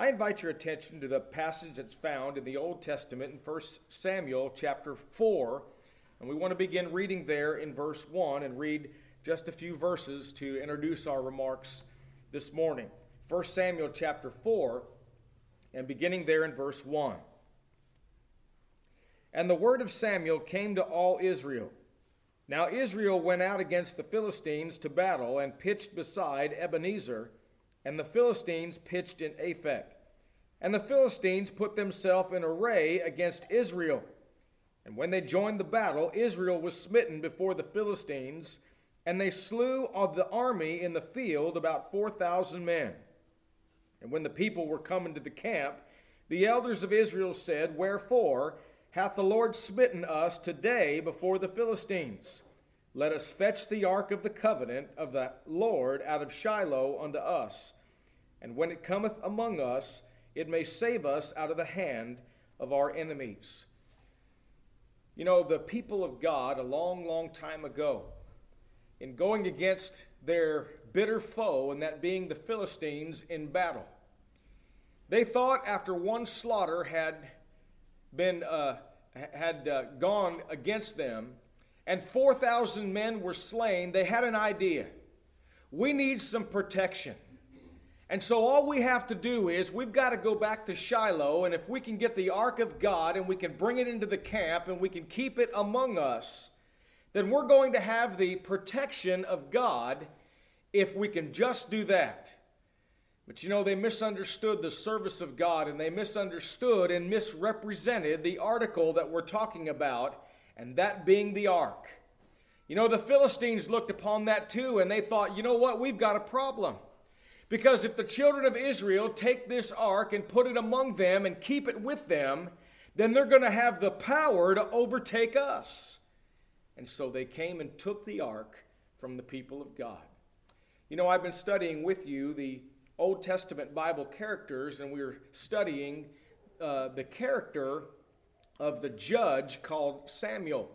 I invite your attention to the passage that's found in the Old Testament in 1 Samuel chapter 4. And we want to begin reading there in verse 1 and read just a few verses to introduce our remarks this morning. 1 Samuel chapter 4 and beginning there in verse 1. And the word of Samuel came to all Israel. Now Israel went out against the Philistines to battle and pitched beside Ebenezer and the Philistines pitched in Aphek. And the Philistines put themselves in array against Israel. And when they joined the battle, Israel was smitten before the Philistines, and they slew of the army in the field about 4,000 men. And when the people were come into the camp, the elders of Israel said, Wherefore hath the Lord smitten us today before the Philistines? Let us fetch the ark of the covenant of the Lord out of Shiloh unto us. And when it cometh among us, it may save us out of the hand of our enemies. You know, the people of God, a long, long time ago, in going against their bitter foe, and that being the Philistines, in battle, they thought after one slaughter had been uh, had uh, gone against them and 4,000 men were slain, they had an idea. We need some protection. And so all we have to do is we've got to go back to Shiloh, and if we can get the ark of God and we can bring it into the camp and we can keep it among us, then we're going to have the protection of God if we can just do that. But you know, they misunderstood the service of God and they misunderstood and misrepresented the article that we're talking about and that being the ark. You know, the Philistines looked upon that too, and they thought, you know what, we've got a problem. Because if the children of Israel take this ark and put it among them and keep it with them, then they're going to have the power to overtake us. And so they came and took the ark from the people of God. You know, I've been studying with you the Old Testament Bible characters, and we're studying uh, the character of the judge called Samuel.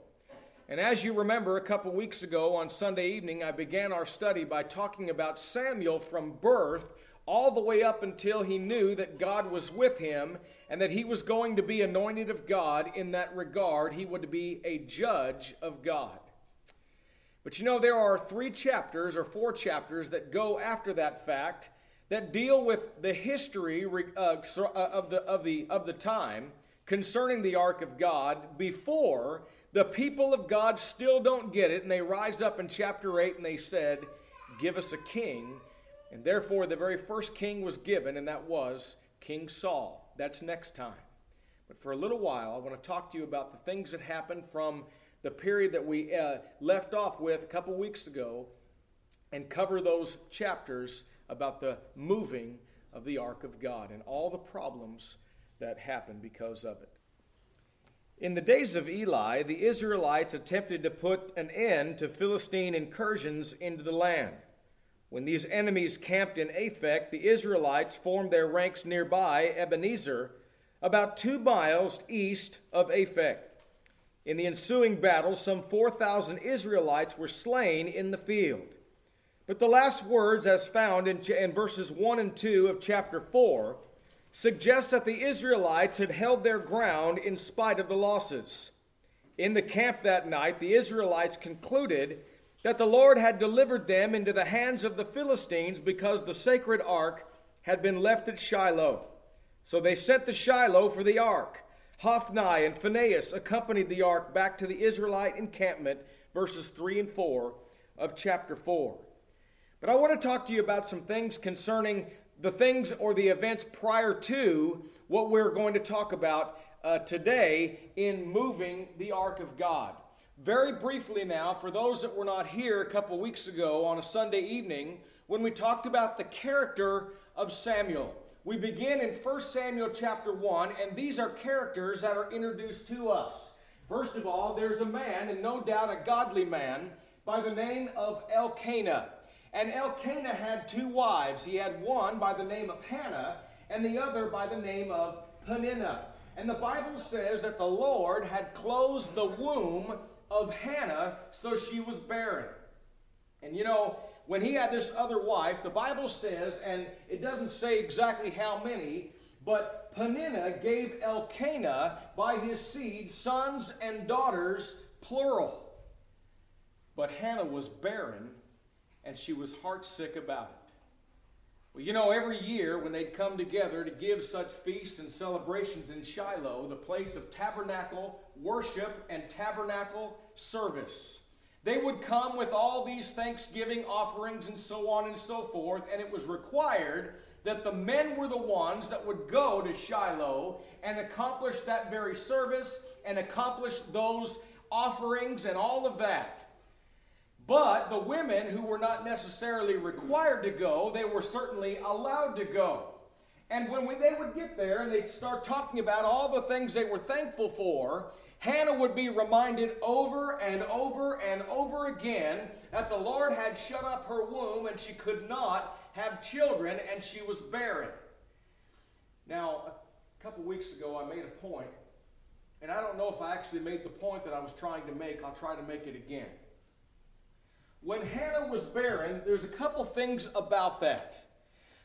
And as you remember, a couple weeks ago on Sunday evening, I began our study by talking about Samuel from birth all the way up until he knew that God was with him and that he was going to be anointed of God in that regard. He would be a judge of God. But you know, there are three chapters or four chapters that go after that fact that deal with the history uh, uh of, the, of, the, of the time concerning the ark of God before the people of God still don't get it, and they rise up in chapter 8 and they said, Give us a king. And therefore, the very first king was given, and that was King Saul. That's next time. But for a little while, I want to talk to you about the things that happened from the period that we uh, left off with a couple weeks ago and cover those chapters about the moving of the ark of God and all the problems that happened because of it. In the days of Eli, the Israelites attempted to put an end to Philistine incursions into the land. When these enemies camped in Aphek, the Israelites formed their ranks nearby Ebenezer, about two miles east of Aphek. In the ensuing battle, some 4,000 Israelites were slain in the field. But the last words, as found in, verses 1 and 2 of chapter 4, suggests that the Israelites had held their ground in spite of the losses. In the camp that night, the Israelites concluded that the Lord had delivered them into the hands of the Philistines because the sacred ark had been left at Shiloh. So they sent to Shiloh for the ark. Hophni and Phinehas accompanied the ark back to the Israelite encampment, verses 3 and 4 of chapter 4. But I want to talk to you about some things concerning the things or the events prior to what we're going to talk about uh, today in moving the Ark of God. Very briefly now, for those that were not here a couple weeks ago on a Sunday evening, when we talked about the character of Samuel. We begin in 1 Samuel chapter 1, and these are characters that are introduced to us. First of all, there's a man, and no doubt a godly man, by the name of Elkanah. And Elkanah had two wives. He had one by the name of Hannah, and the other by the name of Peninnah. And the Bible says that the Lord had closed the womb of Hannah so she was barren. And you know, when he had this other wife, the Bible says, and it doesn't say exactly how many, but Peninnah gave Elkanah by his seed sons and daughters, plural. But Hannah was barren, and she was heartsick about it. Well, you know, every year when they'd come together to give such feasts and celebrations in Shiloh, the place of tabernacle worship and tabernacle service, they would come with all these thanksgiving offerings and so on and so forth, and it was required that the men were the ones that would go to Shiloh and accomplish that very service and accomplish those offerings and all of that. But the women who were not necessarily required to go, they were certainly allowed to go. And when we, they would get there and they'd start talking about all the things they were thankful for, Hannah would be reminded over and over and over again that the Lord had shut up her womb and she could not have children and she was barren. Now, a couple weeks ago, I made a point, and I don't know if I actually made the point that I was trying to make. I'll try to make it again. When Hannah was barren, there's a couple things about that.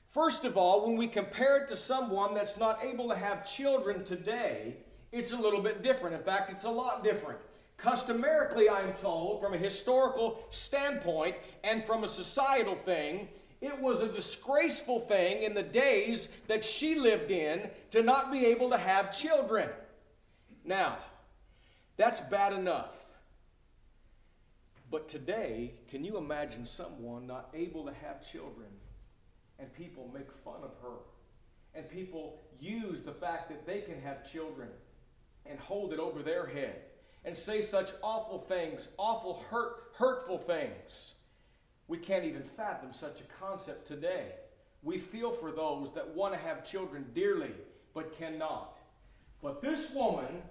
First of all, when we compare it to someone that's not able to have children today, it's a little bit different. In fact, it's a lot different. Customarily, I'm told, from a historical standpoint and from a societal thing, it was a disgraceful thing in the days that she lived in to not be able to have children. Now, that's bad enough. But today, can you imagine someone not able to have children and people make fun of her? And people use the fact that they can have children and hold it over their head and say such awful things, awful, hurt, hurtful things. We can't even fathom such a concept today. We feel for those that want to have children dearly but cannot. But this woman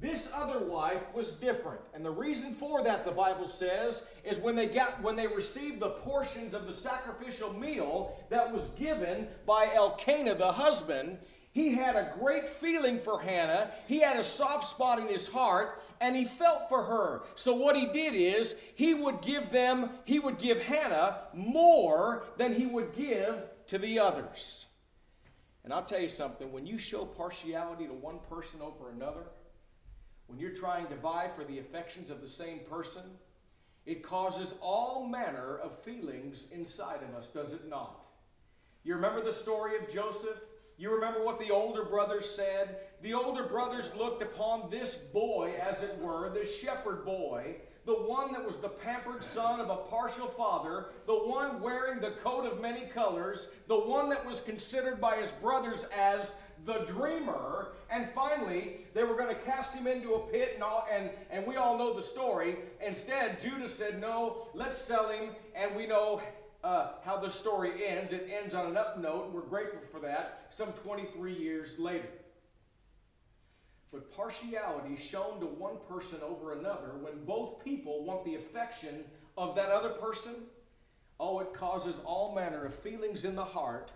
this other wife was different. And the reason for that, the Bible says, is when they got when they received the portions of the sacrificial meal that was given by Elkanah, the husband, he had a great feeling for Hannah. He had a soft spot in his heart, and he felt for her. So what he did is he would give them, he would give Hannah more than he would give to the others. And I'll tell you something, when you show partiality to one person over another, when you're trying to vie for the affections of the same person, it causes all manner of feelings inside of us, does it not? You remember the story of Joseph? You remember what the older brothers said? The older brothers looked upon this boy, as it were, this shepherd boy, the one that was the pampered son of a partial father, the one wearing the coat of many colors, the one that was considered by his brothers as the dreamer. And finally, they were going to cast him into a pit, and, all, and, and we all know the story. Instead, Judah said, No, let's sell him. And we know uh, how the story ends. It ends on an up note, and we're grateful for that, some 23 years later. But partiality shown to one person over another when both people want the affection of that other person, oh, it causes all manner of feelings in the heart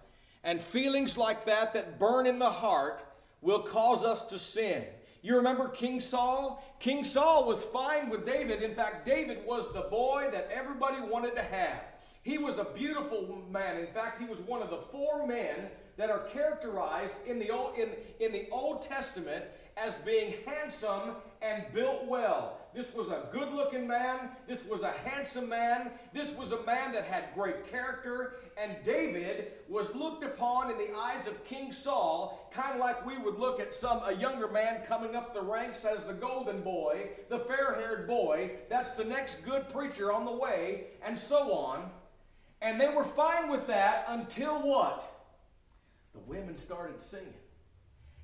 and feelings like that that burn in the heart will cause us to sin. You remember King Saul? King Saul was fine with David. In fact, David was the boy that everybody wanted to have. He was a beautiful man. In fact, he was one of the four men that are characterized in the Old, in, in the Old Testament as being handsome and built well. This was a good looking man. This was a handsome man. This was a man that had great character. And David was looked upon in the eyes of King Saul, kind of like we would look at some a younger man coming up the ranks as the golden boy, the fair haired boy. That's the next good preacher on the way, and so on. And they were fine with that until what? The women started singing.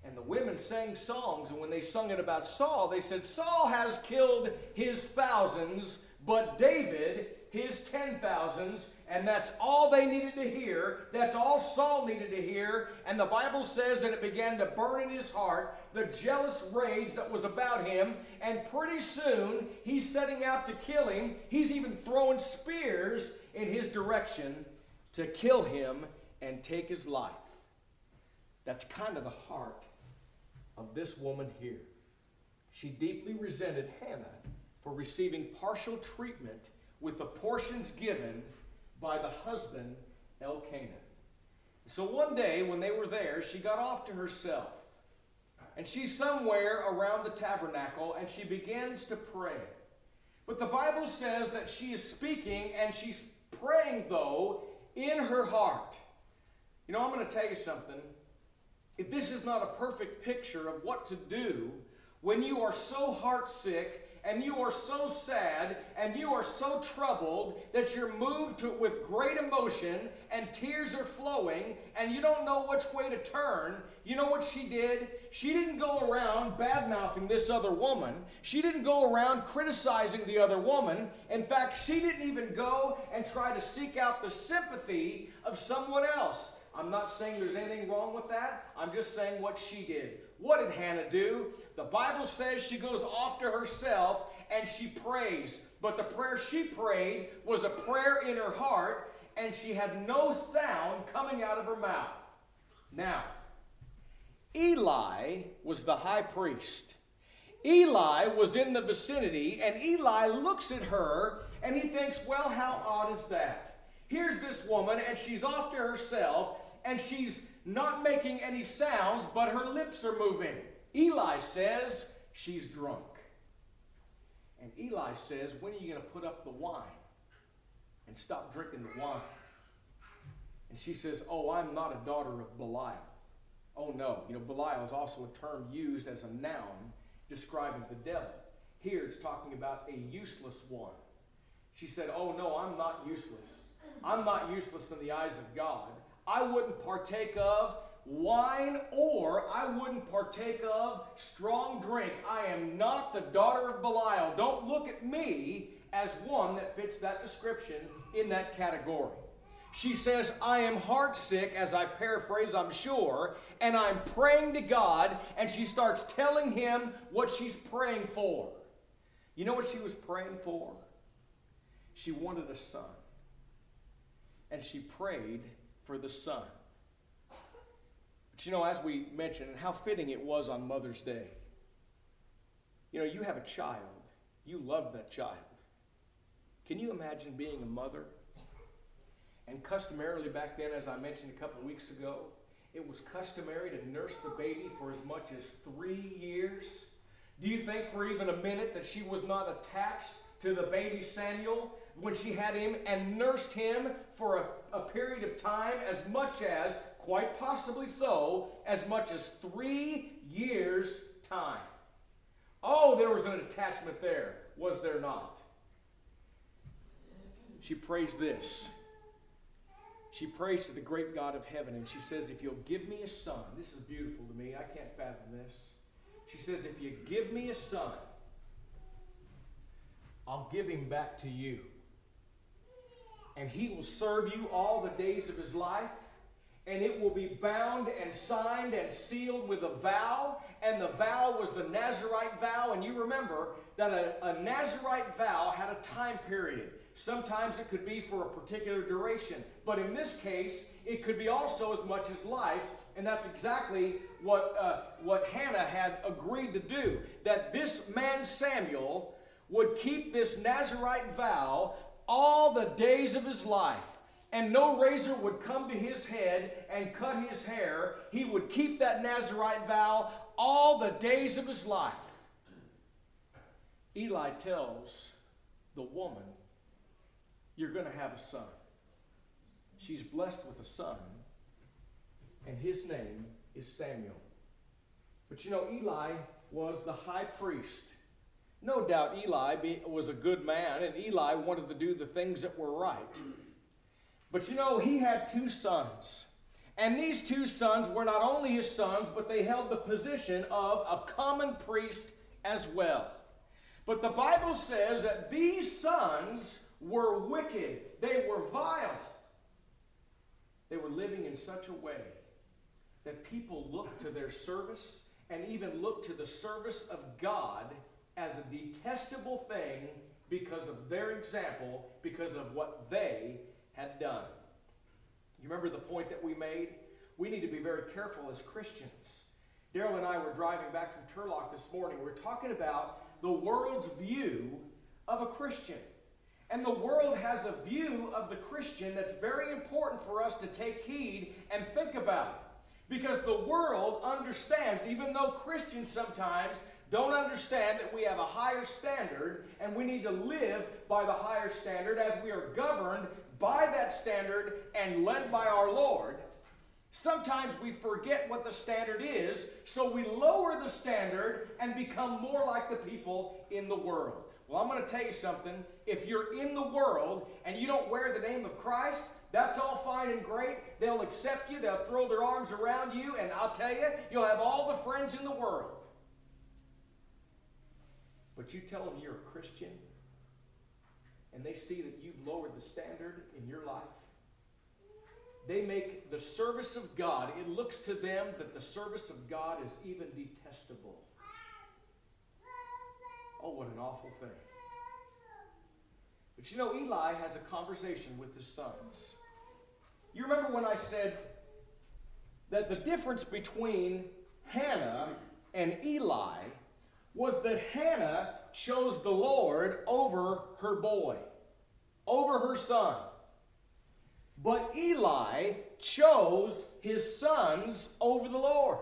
And the women sang songs, and when they sung it about Saul, they said, Saul has killed his thousands, but David his ten thousands, and that's all they needed to hear. That's all Saul needed to hear. And the Bible says that it began to burn in his heart the jealous rage that was about him. And pretty soon, he's setting out to kill him. He's even throwing spears in his direction to kill him and take his life. That's kind of the heart of this woman here. She deeply resented Hannah for receiving partial treatment with the portions given by the husband Elkanah. So one day when they were there, she got off to herself. And she's somewhere around the tabernacle and she begins to pray. But the Bible says that she is speaking and she's praying, though, in her heart. You know, I'm going to tell you something. If this is not a perfect picture of what to do when you are so heartsick and you are so sad and you are so troubled that you're moved to, with great emotion and tears are flowing and you don't know which way to turn, you know what she did? She didn't go around bad mouthing this other woman. She didn't go around criticizing the other woman. In fact, she didn't even go and try to seek out the sympathy of someone else. I'm not saying there's anything wrong with that. I'm just saying what she did. What did Hannah do? The Bible says she goes off to herself and she prays. But the prayer she prayed was a prayer in her heart, and she had no sound coming out of her mouth. Now, Eli was the high priest. Eli was in the vicinity, and Eli looks at her and he thinks, Well, how odd is that? Here's this woman, and she's off to herself, and she's not making any sounds, but her lips are moving. Eli says she's drunk. And Eli says, When are you going to put up the wine and stop drinking the wine? And she says, Oh, I'm not a daughter of Belial. Oh, no. You know, Belial is also a term used as a noun describing the devil. Here it's talking about a useless one. She said, Oh, no, I'm not useless. I'm not useless in the eyes of God. I wouldn't partake of wine or I wouldn't partake of strong drink. I am not the daughter of Belial. Don't look at me as one that fits that description in that category. She says, I am heartsick, as I paraphrase, I'm sure, and I'm praying to God, and she starts telling him what she's praying for. You know what she was praying for? She wanted a son. And she prayed for the son. But you know, as we mentioned, and how fitting it was on Mother's Day. You know, you have a child, you love that child. Can you imagine being a mother? And customarily back then, as I mentioned a couple weeks ago, it was customary to nurse the baby for as much as three years. Do you think for even a minute that she was not attached to the baby Samuel when she had him and nursed him for a, a period of time as much as quite possibly so, as much as three years' time. Oh, there was an attachment there, was there not? She prays this. She prays to the great God of heaven, and she says, If you'll give me a son, this is beautiful to me, I can't fathom this. She says, If you give me a son, I'll give him back to you. And he will serve you all the days of his life and it will be bound and signed and sealed with a vow. And the vow was the Nazarite vow. And you remember that a, a, Nazarite vow had a time period. Sometimes it could be for a particular duration. But in this case, it could be also as much as life. And that's exactly what, uh, what Hannah had agreed to do. That this man Samuel would keep this Nazarite vow all the days of his life and no razor would come to his head and cut his hair. He would keep that Nazarite vow all the days of his life. Eli tells the woman, You're going to have a son. She's blessed with a son, and his name is Samuel. But you know, Eli was the high priest. No doubt Eli was a good man, and Eli wanted to do the things that were right. But you know, he had two sons. And these two sons were not only his sons, but they held the position of a common priest as well. But the Bible says that these sons were wicked, they were vile. They were living in such a way that people looked to their service and even looked to the service of God as a detestable thing because of their example, because of what they had done. You remember the point that we made? We need to be very careful as Christians. Daryl and I were driving back from Turlock this morning. We we're talking about the world's view of a Christian. And the world has a view of the Christian that's very important for us to take heed and think about. Because the world understands, even though Christians sometimes don't understand that we have a higher standard and we need to live by the higher standard as we are governed by that standard and led by our Lord. Sometimes we forget what the standard is, so we lower the standard and become more like the people in the world. Well, I'm going to tell you something. If you're in the world and you don't wear the name of Christ, that's all fine and great. They'll accept you, they'll throw their arms around you, and I'll tell you, you'll have all the friends in the world. But you tell them you're a Christian, and they see that you've lowered the standard in your life, they make the service of God, it looks to them that the service of God is even detestable. Oh, what an awful thing. But you know, Eli has a conversation with his sons. You remember when I said that the difference between Hannah and Eli was that Hannah chose the Lord over her boy, over her son. But Eli chose his sons over the Lord.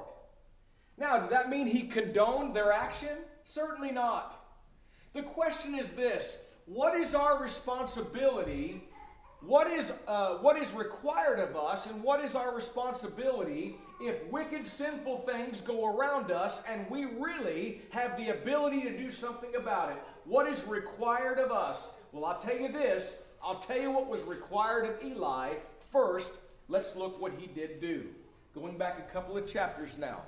Now, did that mean he condoned their action? Certainly not. The question is this what is our responsibility? What is, uh, what is required of us, and what is our responsibility if wicked, sinful things go around us and we really have the ability to do something about it? What is required of us? Well, I'll tell you this. I'll tell you what was required of Eli. First, let's look what he did do. Going back a couple of chapters now.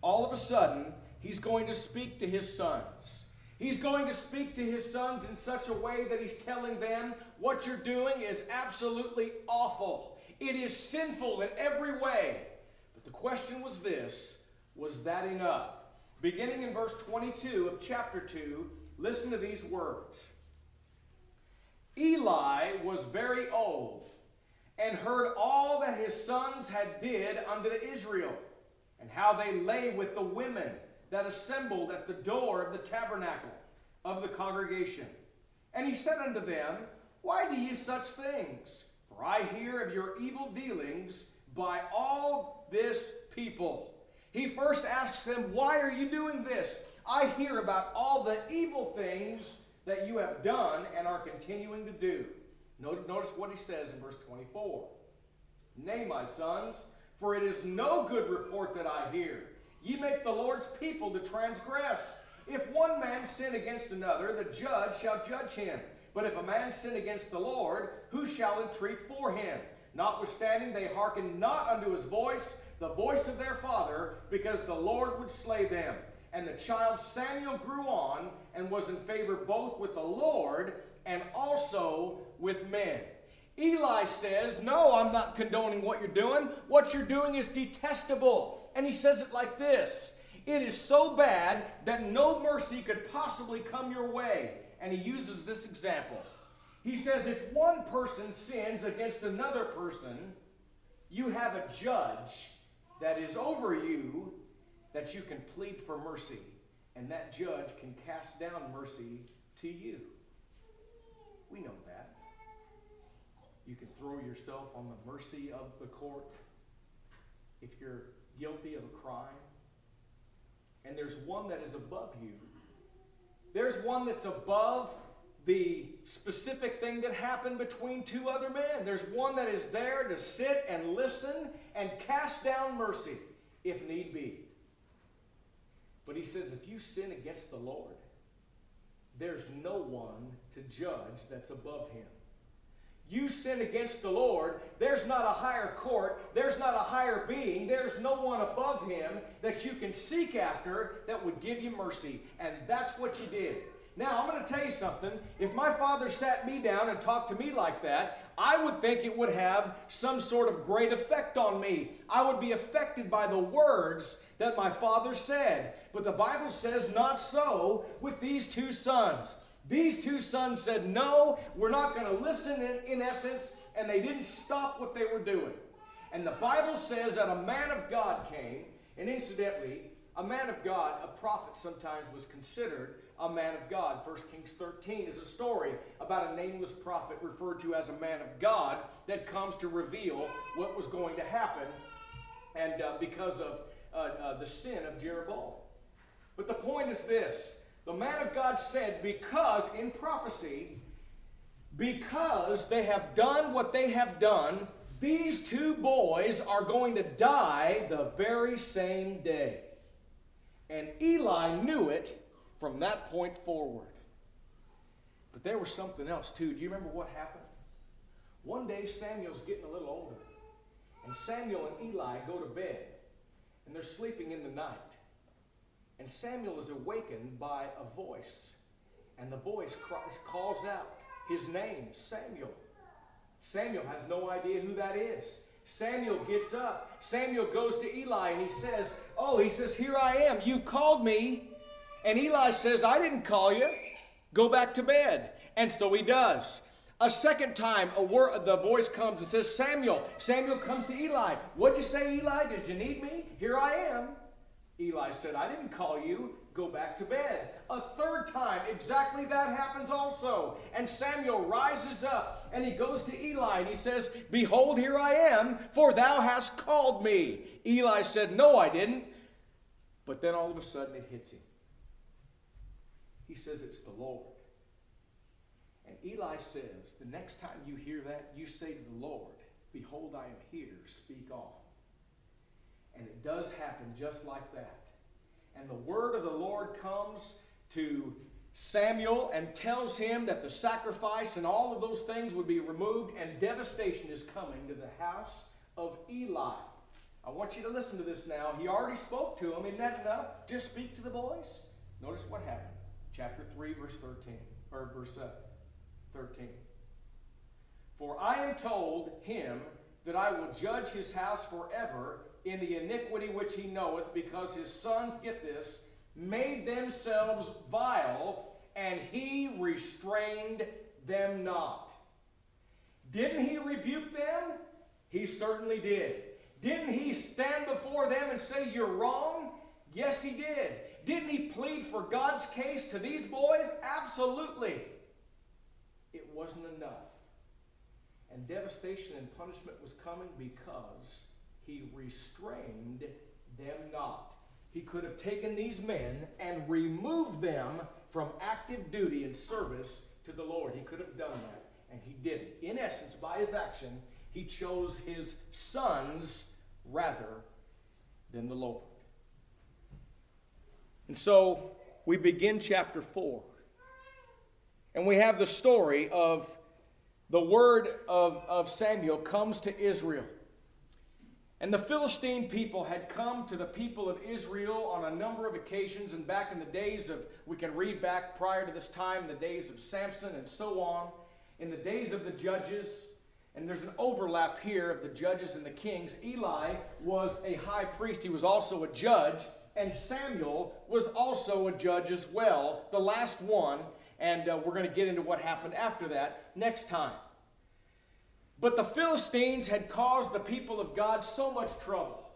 All of a sudden, he's going to speak to his sons. He's going to speak to his sons in such a way that he's telling them what you're doing is absolutely awful. It is sinful in every way. But the question was this was that enough? Beginning in verse 22 of chapter 2, listen to these words Eli was very old and heard all that his sons had did unto Israel, and how they lay with the women that assembled at the door of the tabernacle of the congregation. And he said unto them, Why do ye such things? For I hear of your evil dealings by all this people. He first asks them, Why are you doing this? I hear about all the evil things that you have done and are continuing to do. Notice what he says in verse 24. Nay, my sons, for it is no good report that I hear Ye make the Lord's people to transgress. If one man sin against another, the judge shall judge him. But if a man sin against the Lord, who shall entreat for him? Notwithstanding, they hearkened not unto his voice, the voice of their father, because the Lord would slay them. And the child Samuel grew on and was in favor both with the Lord and also with men. Eli says, No, I'm not condoning what you're doing. What you're doing is detestable. And he says it like this It is so bad that no mercy could possibly come your way. And he uses this example. He says, If one person sins against another person, you have a judge that is over you that you can plead for mercy. And that judge can cast down mercy to you. We know that. You can throw yourself on the mercy of the court if you're guilty of a crime, and there's one that is above you. There's one that's above the specific thing that happened between two other men. There's one that is there to sit and listen and cast down mercy if need be. But he says, if you sin against the Lord, there's no one to judge that's above him you sin against the Lord, there's not a higher court, there's not a higher being, there's no one above him that you can seek after that would give you mercy. And that's what you did. Now, I'm going to tell you something. If my father sat me down and talked to me like that, I would think it would have some sort of great effect on me. I would be affected by the words that my father said. But the Bible says not so with these two sons. These two sons said, No, we're not going to listen in, in essence, and they didn't stop what they were doing. And the Bible says that a man of God came, and incidentally, A man of God, a prophet sometimes was considered a man of God. 1 Kings 13 is a story about a nameless prophet referred to as a man of God that comes to reveal what was going to happen and uh, because of uh, uh, the sin of Jeroboam. But the point is this the man of God said, because in prophecy, because they have done what they have done, these two boys are going to die the very same day. And Eli knew it from that point forward. But there was something else too. Do you remember what happened? One day Samuel's getting a little older. And Samuel and Eli go to bed. And they're sleeping in the night. And Samuel is awakened by a voice. And the voice calls out his name, Samuel. Samuel has no idea who that is. Samuel gets up. Samuel goes to Eli and he says, Oh, he says, Here I am. You called me. And Eli says, I didn't call you. Go back to bed. And so he does. A second time, a word, the voice comes and says, Samuel. Samuel comes to Eli. What'd you say, Eli? Did you need me? Here I am. Eli said, I didn't call you. Go back to bed. A third time, exactly that happens also. And Samuel rises up and he goes to Eli and he says, Behold, here I am, for thou hast called me. Eli said, No, I didn't. But then all of a sudden it hits him. He says, It's the Lord. And Eli says, The next time you hear that, you say to the Lord, Behold, I am here, speak on. And it does happen just like that. And the word of the Lord comes to Samuel and tells him that the sacrifice and all of those things would be removed, and devastation is coming to the house of Eli. I want you to listen to this now. He already spoke to him. Isn't that enough? Just speak to the boys. Notice what happened. Chapter 3, verse 13, or verse uh, 13. For I am told him that I will judge his house forever in the iniquity which he knoweth, because his sons, get this, made themselves vile, and he restrained them not. Didn't he rebuke them? He certainly did. Didn't he stand before them and say, You're wrong? Yes, he did. Didn't he plead for God's case to these boys? Absolutely. It wasn't enough. And devastation and punishment was coming because he restrained them not. He could have taken these men and removed them from active duty and service to the Lord. He could have done that, and he didn't. In essence, by his action, he chose his sons rather than the Lord. And so we begin chapter 4. And we have the story of the word of, of Samuel comes to Israel. And the Philistine people had come to the people of Israel on a number of occasions, and back in the days of, we can read back prior to this time, the days of Samson and so on, in the days of the judges, and there's an overlap here of the judges and the kings. Eli was a high priest, he was also a judge, and Samuel was also a judge as well, the last one, and uh, we're going to get into what happened after that next time. But the Philistines had caused the people of God so much trouble.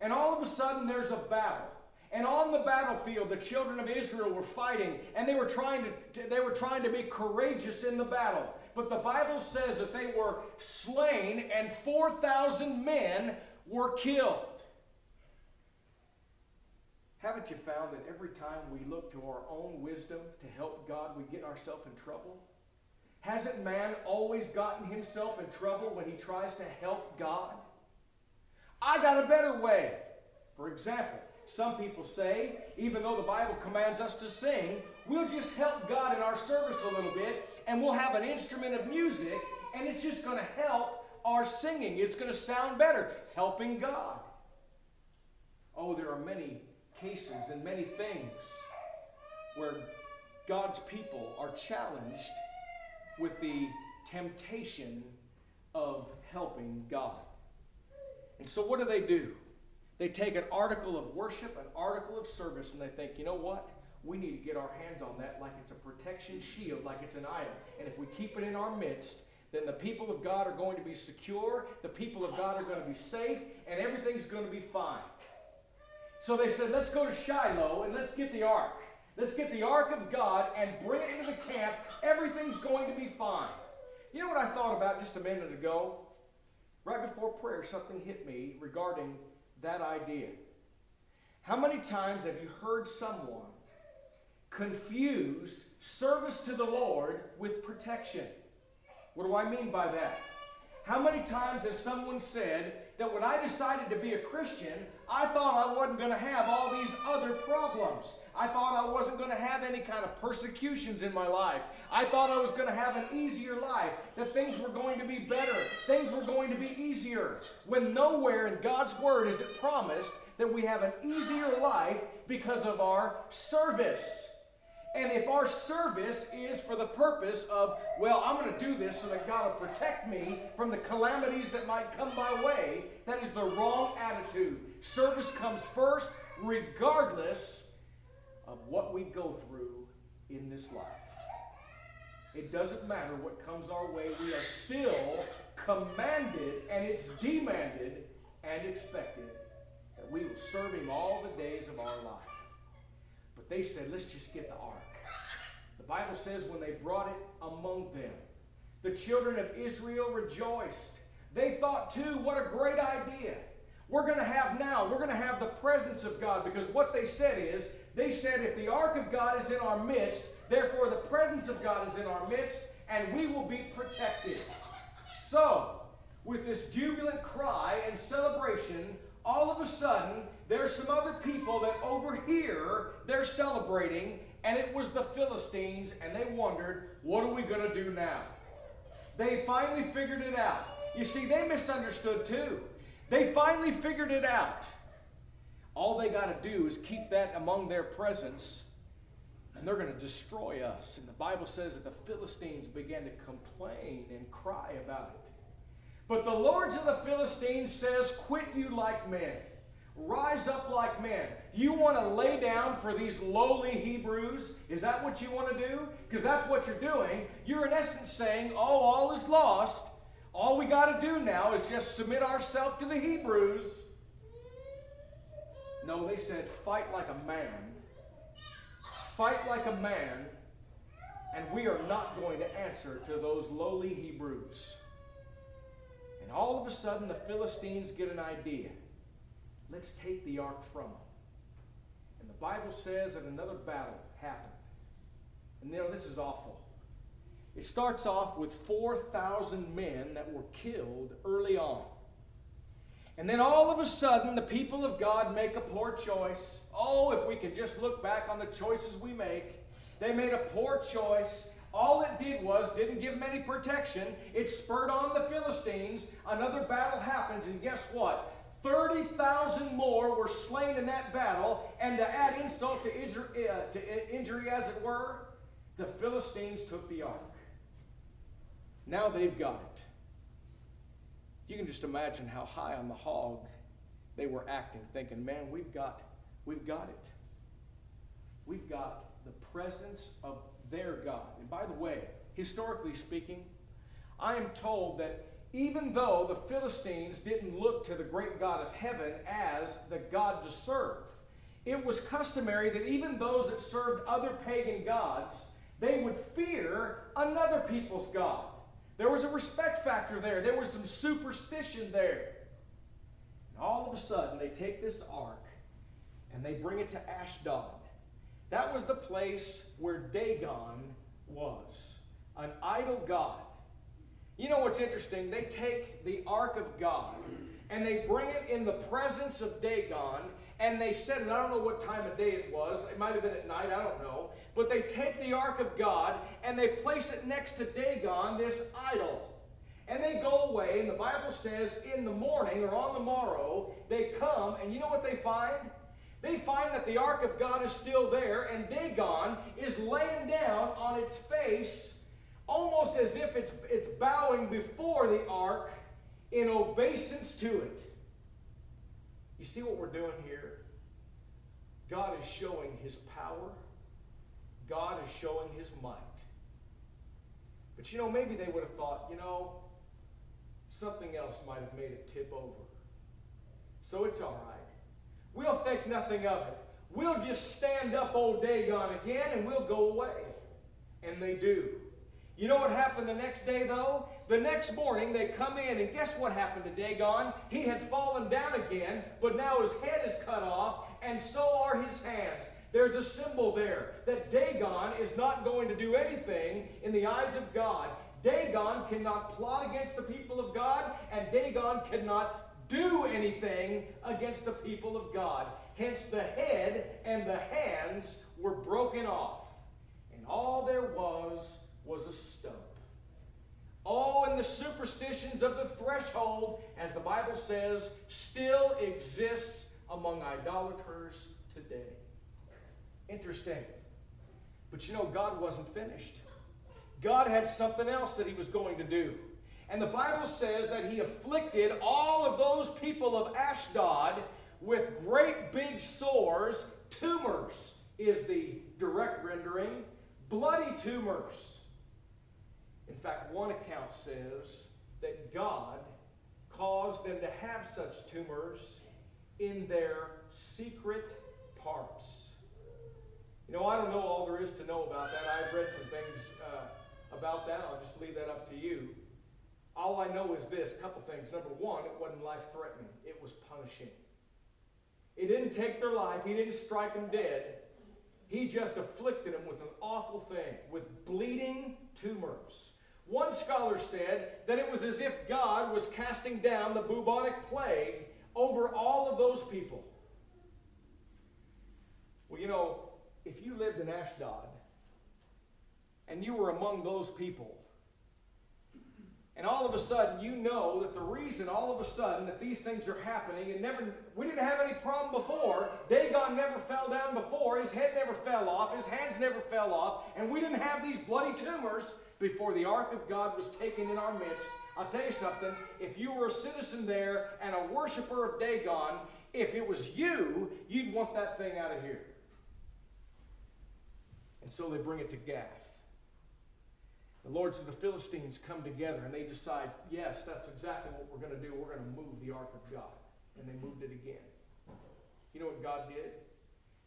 And all of a sudden, there's a battle. And on the battlefield, the children of Israel were fighting, and they were trying to, they were trying to be courageous in the battle. But the Bible says that they were slain, and 4,000 men were killed. Haven't you found that every time we look to our own wisdom to help God, we get ourselves in trouble? Hasn't man always gotten himself in trouble when he tries to help God? I got a better way. For example, some people say, even though the Bible commands us to sing, we'll just help God in our service a little bit and we'll have an instrument of music and it's just going to help our singing. It's going to sound better, helping God. Oh, there are many cases and many things where God's people are challenged with the temptation of helping God. And so, what do they do? They take an article of worship, an article of service, and they think, you know what? We need to get our hands on that like it's a protection shield, like it's an idol. And if we keep it in our midst, then the people of God are going to be secure, the people of God are going to be safe, and everything's going to be fine. So they said, let's go to Shiloh and let's get the ark. Let's get the ark of God and bring it into the camp. Everything's going to be fine. You know what I thought about just a minute ago? Right before prayer, something hit me regarding that idea. How many times have you heard someone confuse service to the Lord with protection? What do I mean by that? How many times has someone said that when I decided to be a Christian, I thought I wasn't going to have all these other problems? I thought I wasn't going to have any kind of persecutions in my life. I thought I was going to have an easier life, that things were going to be better, things were going to be easier. When nowhere in God's Word is it promised that we have an easier life because of our service. And if our service is for the purpose of, well, I'm going to do this so that God will protect me from the calamities that might come my way, that is the wrong attitude. Service comes first, regardless of what we go through in this life. It doesn't matter what comes our way, we are still commanded, and it's demanded and expected that we will serve Him all the days of our life. But they said, let's just get the ark. The Bible says when they brought it among them, the children of Israel rejoiced. They thought, too, what a great idea. We're going to have now, we're going to have the presence of God because what they said is, they said, if the ark of God is in our midst, therefore the presence of God is in our midst, and we will be protected. So, with this jubilant cry and celebration, all of a sudden, there's some other people that over here, they're celebrating, and it was the Philistines, and they wondered, what are we going to do now? They finally figured it out. You see, they misunderstood too. They finally figured it out. All they got to do is keep that among their presence, and they're going to destroy us. And the Bible says that the Philistines began to complain and cry about it. But the lords of the Philistines says, Quit you like men. Rise up like men. You want to lay down for these lowly Hebrews? Is that what you want to do? Because that's what you're doing. You're in essence saying, Oh, all is lost. All we got to do now is just submit ourselves to the Hebrews. No, they said, Fight like a man. Fight like a man, and we are not going to answer to those lowly Hebrews. And all of a sudden, the Philistines get an idea. Let's take the ark from them. And the Bible says that another battle happened. And you know, this is awful. It starts off with 4,000 men that were killed early on. And then all of a sudden, the people of God make a poor choice. Oh, if we could just look back on the choices we make. They made a poor choice. All it did was didn't give them any protection. It spurred on the Philistines. Another battle happens, and guess what? 30,000 more were slain in that battle, and to add insult to injury, uh, to injury, as it were, the Philistines took the ark. Now they've got it. You can just imagine how high on the hog they were acting, thinking, man, we've got, we've got it. We've got the presence of their God. And by the way, historically speaking, I am told that even though the Philistines didn't look to the great God of heaven as the God to serve, it was customary that even those that served other pagan gods, they would fear another people's God. There was a respect factor there. There was some superstition there. And all of a sudden, they take this ark and they bring it to Ashdod. That was the place where Dagon was, an idol god. You know what's interesting? They take the ark of God and they bring it in the presence of Dagon and they set it, I don't know what time of day it was, it might have been at night, I don't know, but they take the ark of God and they place it next to Dagon, this idol. And they go away, and the Bible says in the morning or on the morrow, they come, and you know what they find? They find that the ark of God is still there, and Dagon is laying down on its face, almost as if it's, it's bowing before the ark in obeisance to it. You see what we're doing here? God is showing his power, God is showing his might. But you know, maybe they would have thought, you know, something else might have made it tip over. So it's all right. We'll think nothing of it. We'll just stand up old Dagon again and we'll go away. And they do. You know what happened the next day, though? The next morning, they come in, and guess what happened to Dagon? He had fallen down again, but now his head is cut off, and so are his hands. There's a symbol there that Dagon is not going to do anything in the eyes of God. Dagon cannot plot against the people of God, and Dagon cannot do anything against the people of God. Hence, the head and the hands were broken off, and all there was was a stump. All in the superstitions of the threshold, as the Bible says, still exists among idolaters today. Interesting. But you know, God wasn't finished. God had something else that he was going to do. And the Bible says that he afflicted all of those people of Ashdod with great big sores. Tumors is the direct rendering. Bloody tumors. In fact, one account says that God caused them to have such tumors in their secret parts. You know, I don't know all there is to know about that. I've read some things uh, about that. I'll just leave that up to you. All I know is this couple things. Number one, it wasn't life threatening, it was punishing. It didn't take their life, He didn't strike them dead. He just afflicted them with an awful thing, with bleeding tumors. One scholar said that it was as if God was casting down the bubonic plague over all of those people. Well, you know, if you lived in Ashdod and you were among those people, and all of a sudden you know that the reason all of a sudden that these things are happening and never we didn't have any problem before. Dagon never fell down before. His head never fell off. His hands never fell off. And we didn't have these bloody tumors before the ark of god was taken in our midst i'll tell you something if you were a citizen there and a worshiper of dagon if it was you you'd want that thing out of here and so they bring it to gath the lords of the Philistines come together and they decide, yes, that's exactly what we're going to do. We're going to move the ark of God. And they moved it again. You know what God did?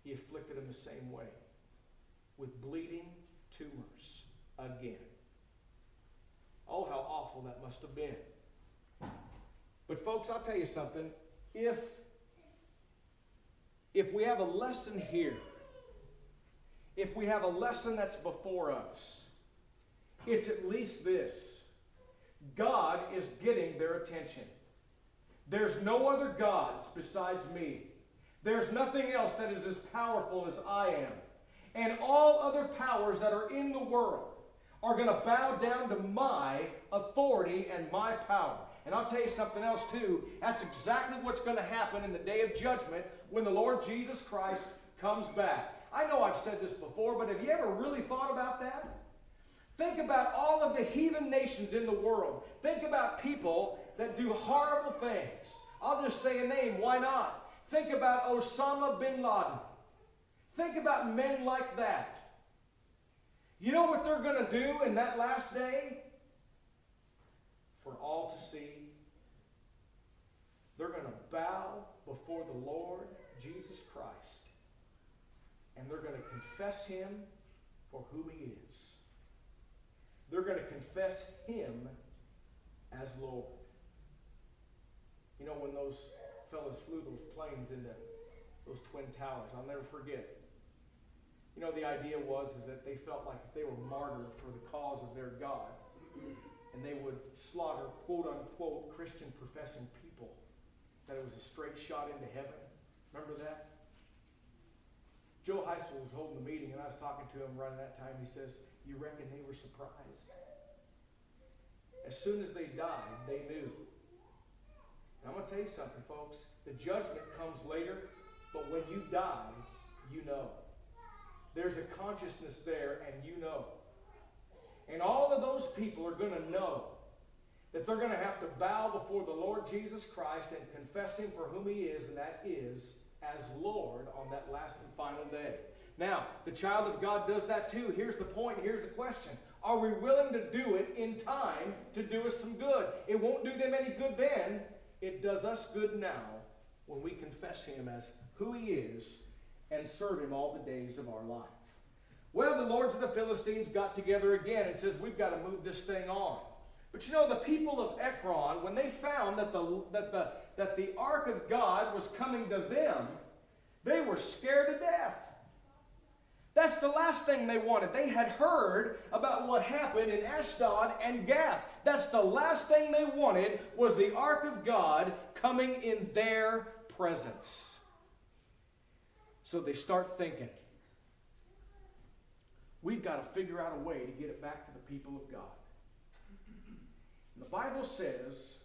He afflicted them the same way with bleeding tumors again. Oh, how awful that must have been. But folks, I'll tell you something. If if we have a lesson here, if we have a lesson that's before us, it's at least this God is getting their attention. There's no other gods besides me. There's nothing else that is as powerful as I am. And all other powers that are in the world are going to bow down to my authority and my power. And I'll tell you something else too. That's exactly what's going to happen in the day of judgment when the Lord Jesus Christ comes back. I know I've said this before, but have you ever really thought about that? Think about all of the heathen nations in the world. Think about people that do horrible things. I'll just say a name, why not? Think about Osama bin Laden. Think about men like that. You know what they're going to do in that last day? For all to see. They're going to bow before the Lord Jesus Christ. And they're going to confess him for who he is. They're going to confess him as Lord. You know, when those fellas flew those planes into those twin towers, I'll never forget. You know, the idea was is that they felt like if they were martyred for the cause of their God, and they would slaughter quote unquote Christian professing people, that it was a straight shot into heaven. Remember that? Joe Heisel was holding the meeting, and I was talking to him right at that time. He says, You reckon they were surprised? As soon as they died, they knew. And I'm going to tell you something, folks. The judgment comes later, but when you die, you know. There's a consciousness there, and you know. And all of those people are going to know that they're going to have to bow before the Lord Jesus Christ and confess Him for whom He is, and that is as Lord on that last and final day. Now, the child of God does that too. Here's the point, here's the question. Are we willing to do it in time to do us some good? It won't do them any good then. It does us good now when we confess Him as who He is and serve Him all the days of our life. Well, the lords of the Philistines got together again and says, We've got to move this thing on. But you know, the people of Ekron, when they found that the, that the, that the ark of God was coming to them, they were scared to death. That's the last thing they wanted. They had heard about what happened in Ashdod and Gath. That's the last thing they wanted was the ark of God coming in their presence. So they start thinking, we've got to figure out a way to get it back to the people of God. And the Bible says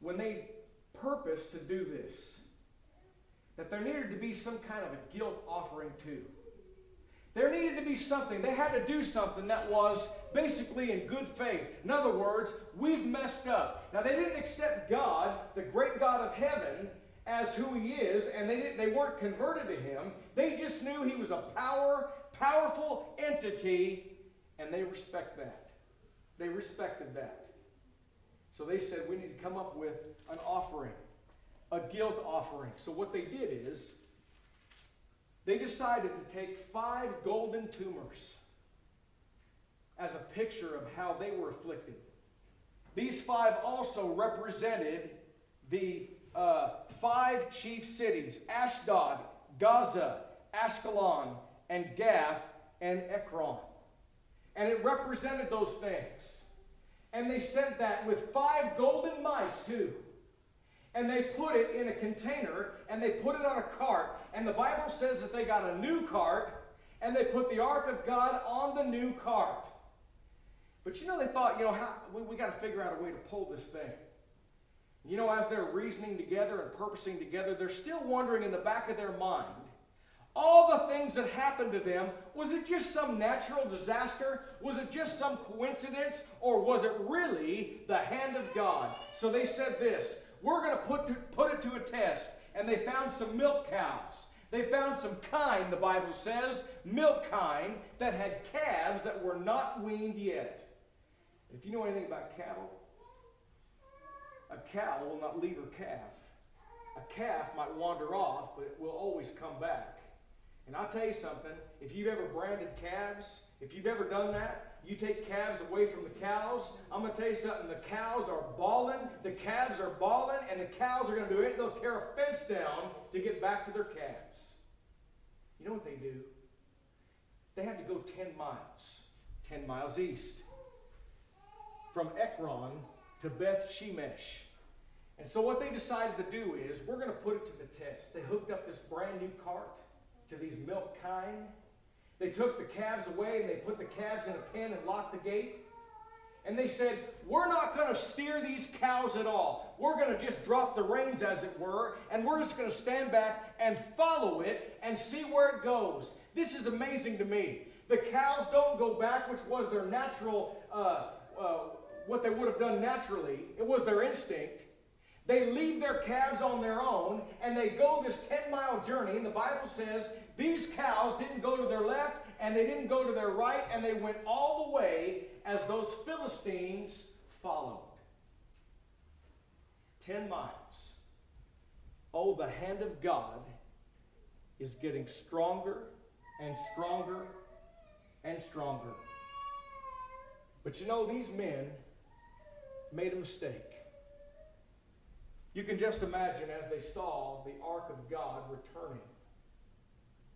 when they purpose to do this, that there needed to be some kind of a guilt offering too. There needed to be something. They had to do something that was basically in good faith. In other words, we've messed up. Now, they didn't accept God, the great God of heaven, as who He is, and they, didn't, they weren't converted to Him. They just knew He was a power, powerful entity, and they respect that. They respected that. So they said, we need to come up with an offering, a guilt offering. So what they did is, they decided to take five golden tumors as a picture of how they were afflicted. These five also represented the uh, five chief cities Ashdod, Gaza, Ashkelon, and Gath, and Ekron. And it represented those things. And they sent that with five golden mice, too and they put it in a container and they put it on a cart. And the Bible says that they got a new cart and they put the Ark of God on the new cart. But you know, they thought, you know, how, we, we got to figure out a way to pull this thing. You know, as they're reasoning together and purposing together, they're still wondering in the back of their mind all the things that happened to them, was it just some natural disaster? Was it just some coincidence? Or was it really the hand of God? So they said this we're going to put, to, put it to a test. And they found some milk cows. They found some kine, the Bible says, milk kine, that had calves that were not weaned yet. If you know anything about cattle, a cow will not leave her calf. A calf might wander off, but it will always come back. And I'll tell you something, if you've ever branded calves, if you've ever done that, you take calves away from the cows. I'm going to tell you something. The cows are bawling. The calves are bawling, and the cows are going to do it. They'll tear a fence down to get back to their calves. You know what they do? They have to go 10 miles, 10 miles east, from Ekron to Beth Shemesh. And so what they decided to do is, we're going to put it to the test. They hooked up this brand new cart to these milk kine they took the calves away and they put the calves in a pen and locked the gate. And they said, We're not going to steer these cows at all. We're going to just drop the reins, as it were, and we're just going to stand back and follow it and see where it goes. This is amazing to me. The cows don't go back, which was their natural, uh, uh, what they would have done naturally. It was their instinct. They leave their calves on their own and they go this 10 mile journey. And the Bible says these cows didn't go to their left and they didn't go to their right, and they went all the way as those Philistines followed. Ten miles. Oh, the hand of God is getting stronger and stronger and stronger. But you know, these men made a mistake. You can just imagine as they saw the ark of God returning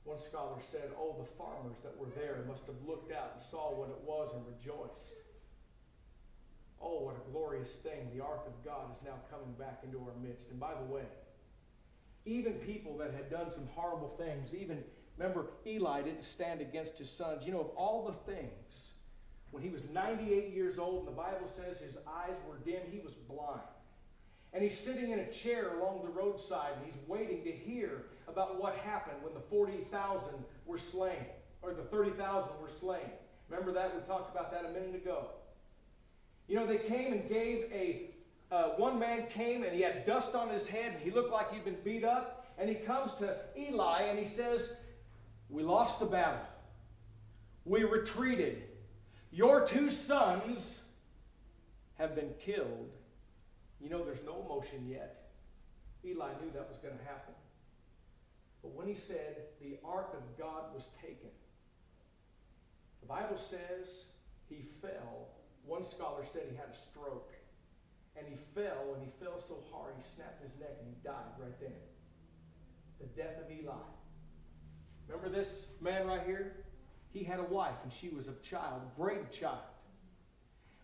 one scholar said, Oh, the farmers that were there must have looked out and saw what it was and rejoiced. Oh, what a glorious thing. The ark of God is now coming back into our midst. And by the way, even people that had done some horrible things, even, remember, Eli didn't stand against his sons. You know, of all the things, when he was 98 years old, and the Bible says his eyes were dim, he was blind. And he's sitting in a chair along the roadside, and he's waiting to hear about what happened when the 40,000 were slain, or the 30,000 were slain. Remember that? We talked about that a minute ago. You know, they came and gave a, uh, one man came and he had dust on his head and he looked like he'd been beat up. And he comes to Eli and he says, We lost the battle. We retreated. Your two sons have been killed. You know, there's no emotion yet. Eli knew that was going to happen. But when he said the ark of God was taken, the Bible says he fell. One scholar said he had a stroke. And he fell, and he fell so hard he snapped his neck and he died right then. The death of Eli. Remember this man right here? He had a wife, and she was a child, a great child.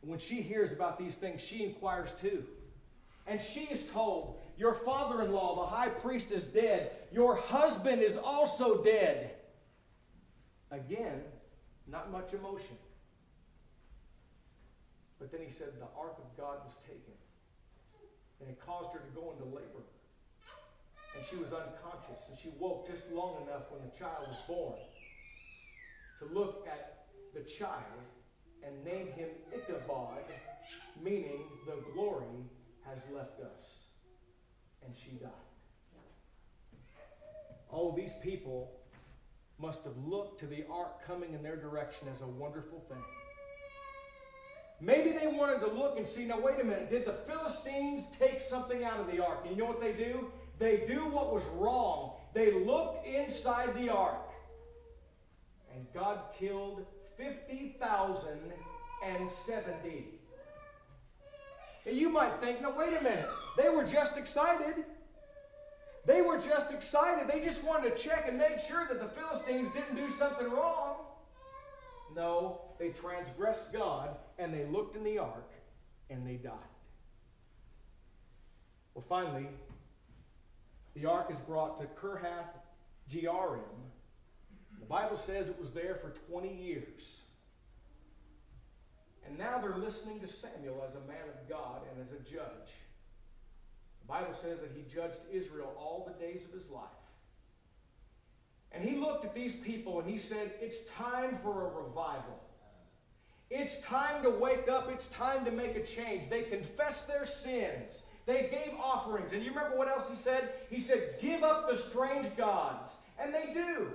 And when she hears about these things, she inquires too. And she is told, Your father in law, the high priest, is dead. Your husband is also dead. Again, not much emotion. But then he said, The ark of God was taken. And it caused her to go into labor. And she was unconscious. And she woke just long enough when the child was born to look at the child and name him Ichabod, meaning the glory has left us. And she died. Oh, these people must have looked to the ark coming in their direction as a wonderful thing. Maybe they wanted to look and see, now wait a minute, did the Philistines take something out of the ark? And you know what they do? They do what was wrong. They looked inside the ark. And God killed 50,070. You might think, no, wait a minute. They were just excited. They were just excited. They just wanted to check and make sure that the Philistines didn't do something wrong. No, they transgressed God and they looked in the ark and they died. Well, finally, the ark is brought to Kirjath Jearim. The Bible says it was there for 20 years. And now they're listening to Samuel as a man of God and as a judge. The Bible says that he judged Israel all the days of his life. And he looked at these people and he said, It's time for a revival. It's time to wake up. It's time to make a change. They confessed their sins. They gave offerings. And you remember what else he said? He said, Give up the strange gods. And they do.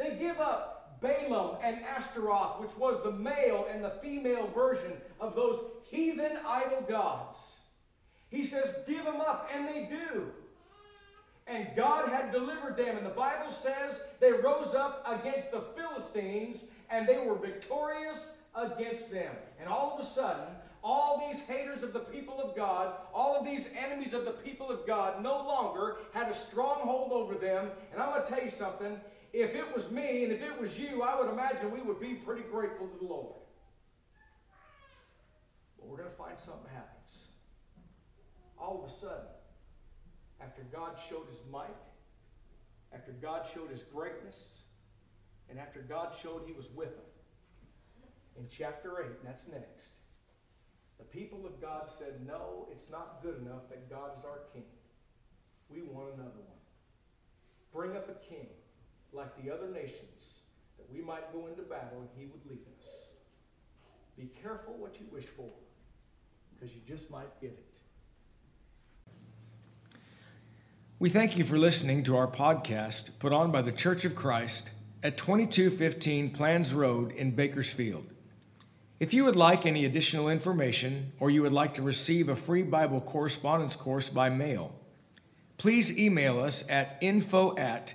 They give up Baalim and Ashtaroth, which was the male and the female version of those heathen idol gods. He says, Give them up. And they do. And God had delivered them. And the Bible says they rose up against the Philistines and they were victorious against them. And all of a sudden, all these haters of the people of God, all of these enemies of the people of God, no longer had a stronghold over them. And I'm going to tell you something. If it was me and if it was you, I would imagine we would be pretty grateful to the Lord. But we're going to find something happens. All of a sudden, after God showed his might, after God showed his greatness, and after God showed he was with them, in chapter 8, and that's next, the people of God said, No, it's not good enough that God is our king. We want another one. Bring up a king like the other nations that we might go into battle and he would lead us. Be careful what you wish for because you just might get it. We thank you for listening to our podcast put on by the Church of Christ at 2215 Planz Road in Bakersfield. If you would like any additional information or you would like to receive a free Bible correspondence course by mail, please email us at info at